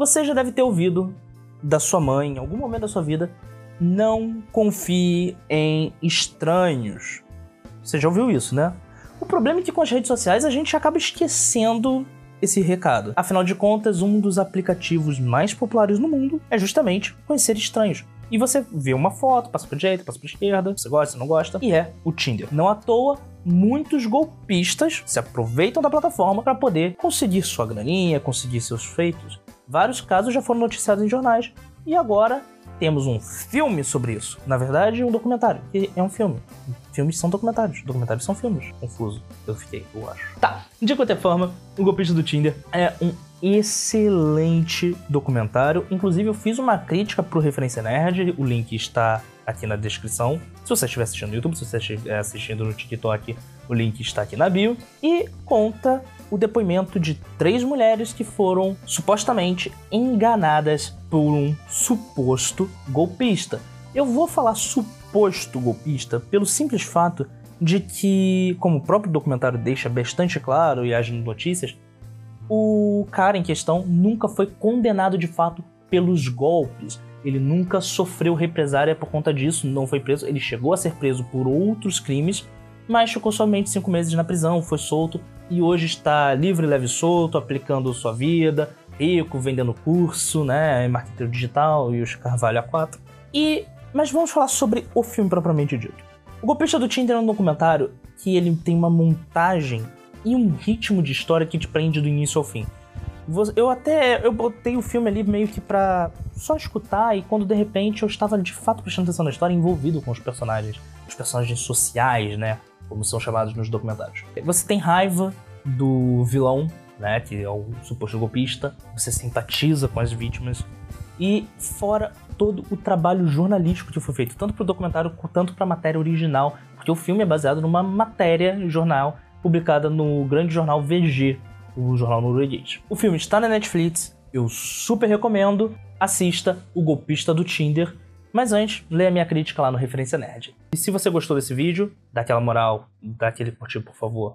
Você já deve ter ouvido da sua mãe, em algum momento da sua vida, não confie em estranhos. Você já ouviu isso, né? O problema é que com as redes sociais a gente acaba esquecendo esse recado. Afinal de contas, um dos aplicativos mais populares no mundo é justamente conhecer estranhos. E você vê uma foto, passa pra direita, passa pra esquerda, você gosta, você não gosta, e é o Tinder. Não à toa, muitos golpistas se aproveitam da plataforma para poder conseguir sua graninha, conseguir seus feitos. Vários casos já foram noticiados em jornais e agora temos um filme sobre isso. Na verdade, um documentário, que é um filme. Filmes são documentários, documentários são filmes. Confuso, eu fiquei, eu acho. Tá, de qualquer forma, O Golpista do Tinder é um excelente documentário. Inclusive, eu fiz uma crítica pro Referência Nerd, o link está aqui na descrição. Se você estiver assistindo no YouTube, se você estiver assistindo no TikTok, o link está aqui na bio. E conta o depoimento de três mulheres que foram supostamente enganadas por um suposto golpista. Eu vou falar suposto golpista pelo simples fato de que, como o próprio documentário deixa bastante claro e as notícias, o cara em questão nunca foi condenado de fato pelos golpes. Ele nunca sofreu represária por conta disso, não foi preso. Ele chegou a ser preso por outros crimes, mas ficou somente cinco meses na prisão, foi solto e hoje está livre, leve e solto, aplicando sua vida, rico, vendendo curso, né, em marketing digital e os Carvalho A4. E, mas vamos falar sobre o filme propriamente dito. O Golpista do Tinder é um documentário que ele tem uma montagem e um ritmo de história que te prende do início ao fim. Eu até eu botei o filme ali meio que pra só escutar e quando de repente eu estava de fato prestando atenção na história, envolvido com os personagens, os personagens sociais, né, como são chamados nos documentários. Você tem raiva do vilão, né, que é o suposto golpista, você simpatiza com as vítimas e fora todo o trabalho jornalístico que foi feito, tanto para o documentário quanto para a matéria original, porque o filme é baseado numa matéria jornal publicada no grande jornal VG, o jornal norueguês. O filme está na Netflix, eu super recomendo. Assista O Golpista do Tinder. Mas antes, leia minha crítica lá no Referência Nerd. E se você gostou desse vídeo, dá aquela moral, dá aquele curtir, por favor.